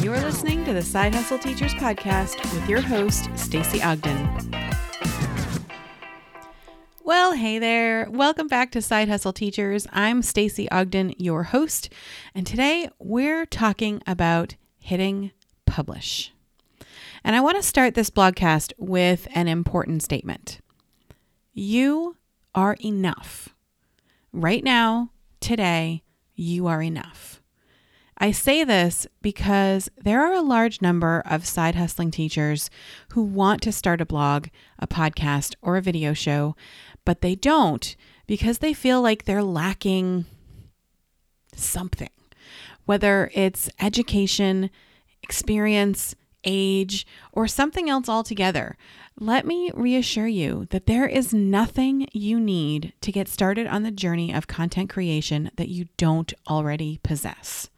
You're listening to the Side Hustle Teachers Podcast with your host, Stacy Ogden. Well, hey there. Welcome back to Side Hustle Teachers. I'm Stacy Ogden, your host, and today we're talking about hitting publish. And I want to start this blogcast with an important statement. You are enough. Right now, today, you are enough. I say this because there are a large number of side hustling teachers who want to start a blog, a podcast, or a video show, but they don't because they feel like they're lacking something, whether it's education, experience, age, or something else altogether. Let me reassure you that there is nothing you need to get started on the journey of content creation that you don't already possess.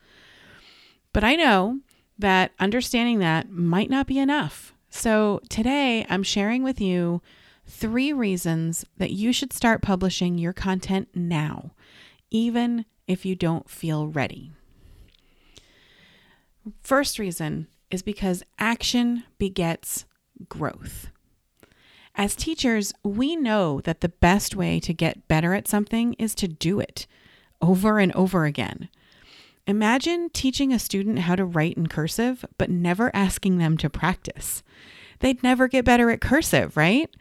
But I know that understanding that might not be enough. So today I'm sharing with you three reasons that you should start publishing your content now, even if you don't feel ready. First reason is because action begets growth. As teachers, we know that the best way to get better at something is to do it over and over again. Imagine teaching a student how to write in cursive, but never asking them to practice. They'd never get better at cursive, right?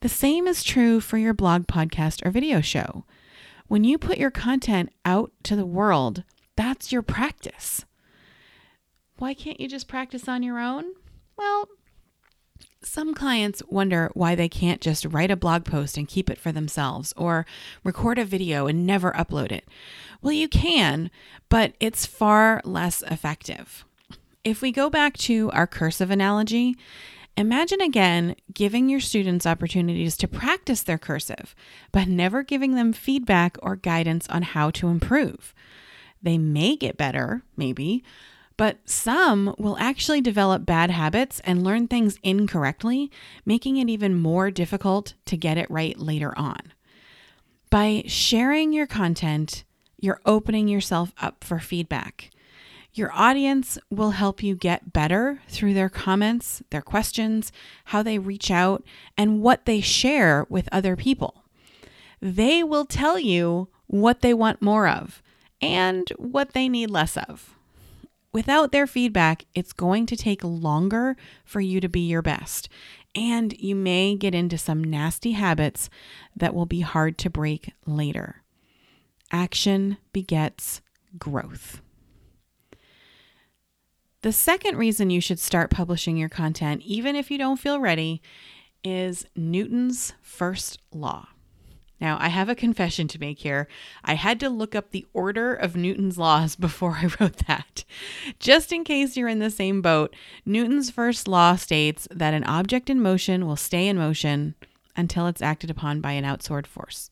The same is true for your blog, podcast, or video show. When you put your content out to the world, that's your practice. Why can't you just practice on your own? Well, some clients wonder why they can't just write a blog post and keep it for themselves or record a video and never upload it. Well, you can, but it's far less effective. If we go back to our cursive analogy, imagine again giving your students opportunities to practice their cursive, but never giving them feedback or guidance on how to improve. They may get better, maybe, but some will actually develop bad habits and learn things incorrectly, making it even more difficult to get it right later on. By sharing your content, you're opening yourself up for feedback. Your audience will help you get better through their comments, their questions, how they reach out, and what they share with other people. They will tell you what they want more of and what they need less of. Without their feedback, it's going to take longer for you to be your best. And you may get into some nasty habits that will be hard to break later. Action begets growth. The second reason you should start publishing your content, even if you don't feel ready, is Newton's first law. Now, I have a confession to make here. I had to look up the order of Newton's laws before I wrote that. Just in case you're in the same boat, Newton's first law states that an object in motion will stay in motion until it's acted upon by an outside force.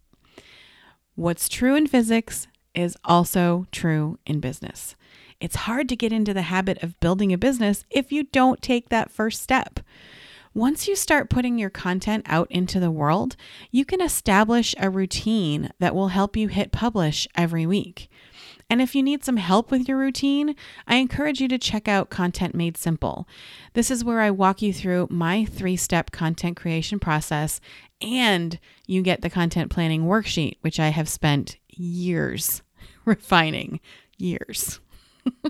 What's true in physics is also true in business. It's hard to get into the habit of building a business if you don't take that first step. Once you start putting your content out into the world, you can establish a routine that will help you hit publish every week. And if you need some help with your routine, I encourage you to check out Content Made Simple. This is where I walk you through my three step content creation process, and you get the content planning worksheet, which I have spent years refining. Years.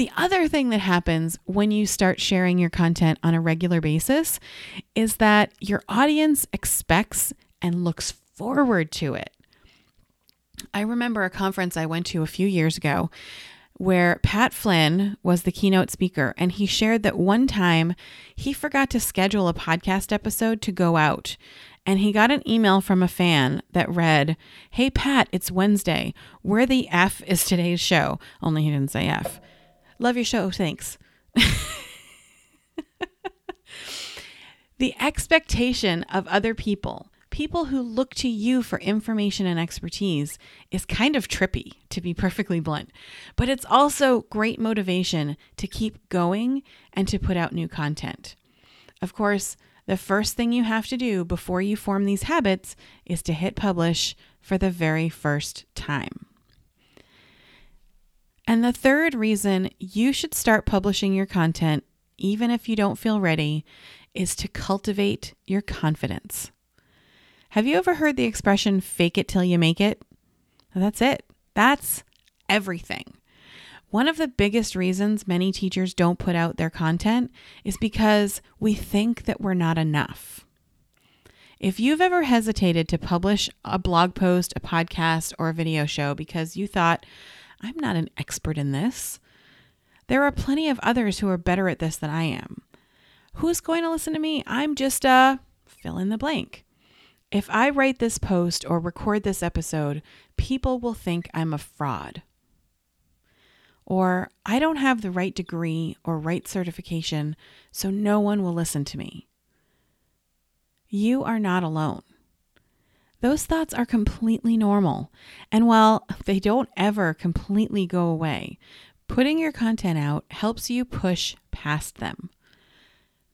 The other thing that happens when you start sharing your content on a regular basis is that your audience expects and looks forward to it. I remember a conference I went to a few years ago where Pat Flynn was the keynote speaker, and he shared that one time he forgot to schedule a podcast episode to go out. And he got an email from a fan that read, Hey, Pat, it's Wednesday. Where the F is today's show? Only he didn't say F. Love your show. Thanks. the expectation of other people, people who look to you for information and expertise, is kind of trippy, to be perfectly blunt. But it's also great motivation to keep going and to put out new content. Of course, the first thing you have to do before you form these habits is to hit publish for the very first time. And the third reason you should start publishing your content, even if you don't feel ready, is to cultivate your confidence. Have you ever heard the expression fake it till you make it? That's it. That's everything. One of the biggest reasons many teachers don't put out their content is because we think that we're not enough. If you've ever hesitated to publish a blog post, a podcast, or a video show because you thought, I'm not an expert in this, there are plenty of others who are better at this than I am. Who's going to listen to me? I'm just a fill in the blank. If I write this post or record this episode, people will think I'm a fraud. Or I don't have the right degree or right certification, so no one will listen to me. You are not alone. Those thoughts are completely normal. And while they don't ever completely go away, putting your content out helps you push past them.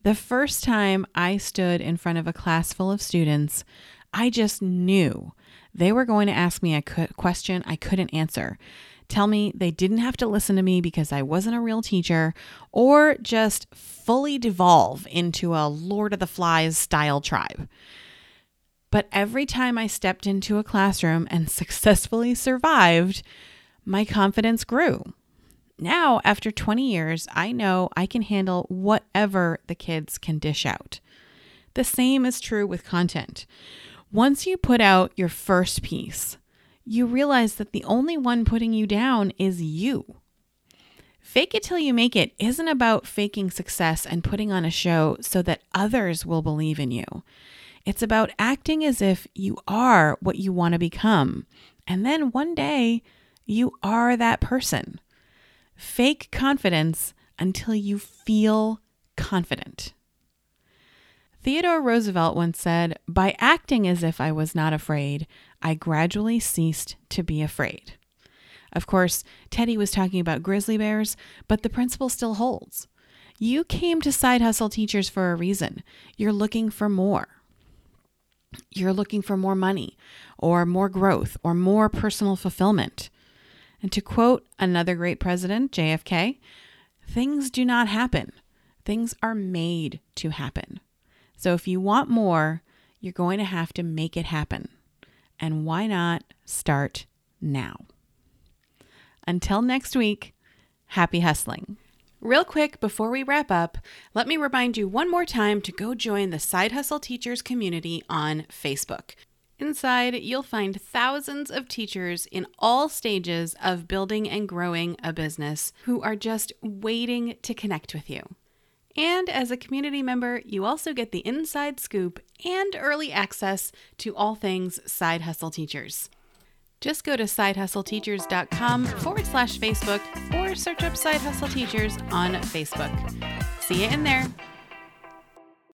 The first time I stood in front of a class full of students, I just knew they were going to ask me a question I couldn't answer. Tell me they didn't have to listen to me because I wasn't a real teacher, or just fully devolve into a Lord of the Flies style tribe. But every time I stepped into a classroom and successfully survived, my confidence grew. Now, after 20 years, I know I can handle whatever the kids can dish out. The same is true with content. Once you put out your first piece, you realize that the only one putting you down is you. Fake it till you make it isn't about faking success and putting on a show so that others will believe in you. It's about acting as if you are what you want to become. And then one day, you are that person. Fake confidence until you feel confident. Theodore Roosevelt once said, By acting as if I was not afraid, I gradually ceased to be afraid. Of course, Teddy was talking about grizzly bears, but the principle still holds. You came to Side Hustle Teachers for a reason. You're looking for more. You're looking for more money, or more growth, or more personal fulfillment. And to quote another great president, JFK, things do not happen, things are made to happen. So if you want more, you're going to have to make it happen. And why not start now? Until next week, happy hustling. Real quick before we wrap up, let me remind you one more time to go join the Side Hustle Teachers community on Facebook. Inside, you'll find thousands of teachers in all stages of building and growing a business who are just waiting to connect with you. And as a community member, you also get the inside scoop and early access to all things Side Hustle Teachers. Just go to sidehustleteachers.com forward slash Facebook or search up Side Hustle Teachers on Facebook. See you in there.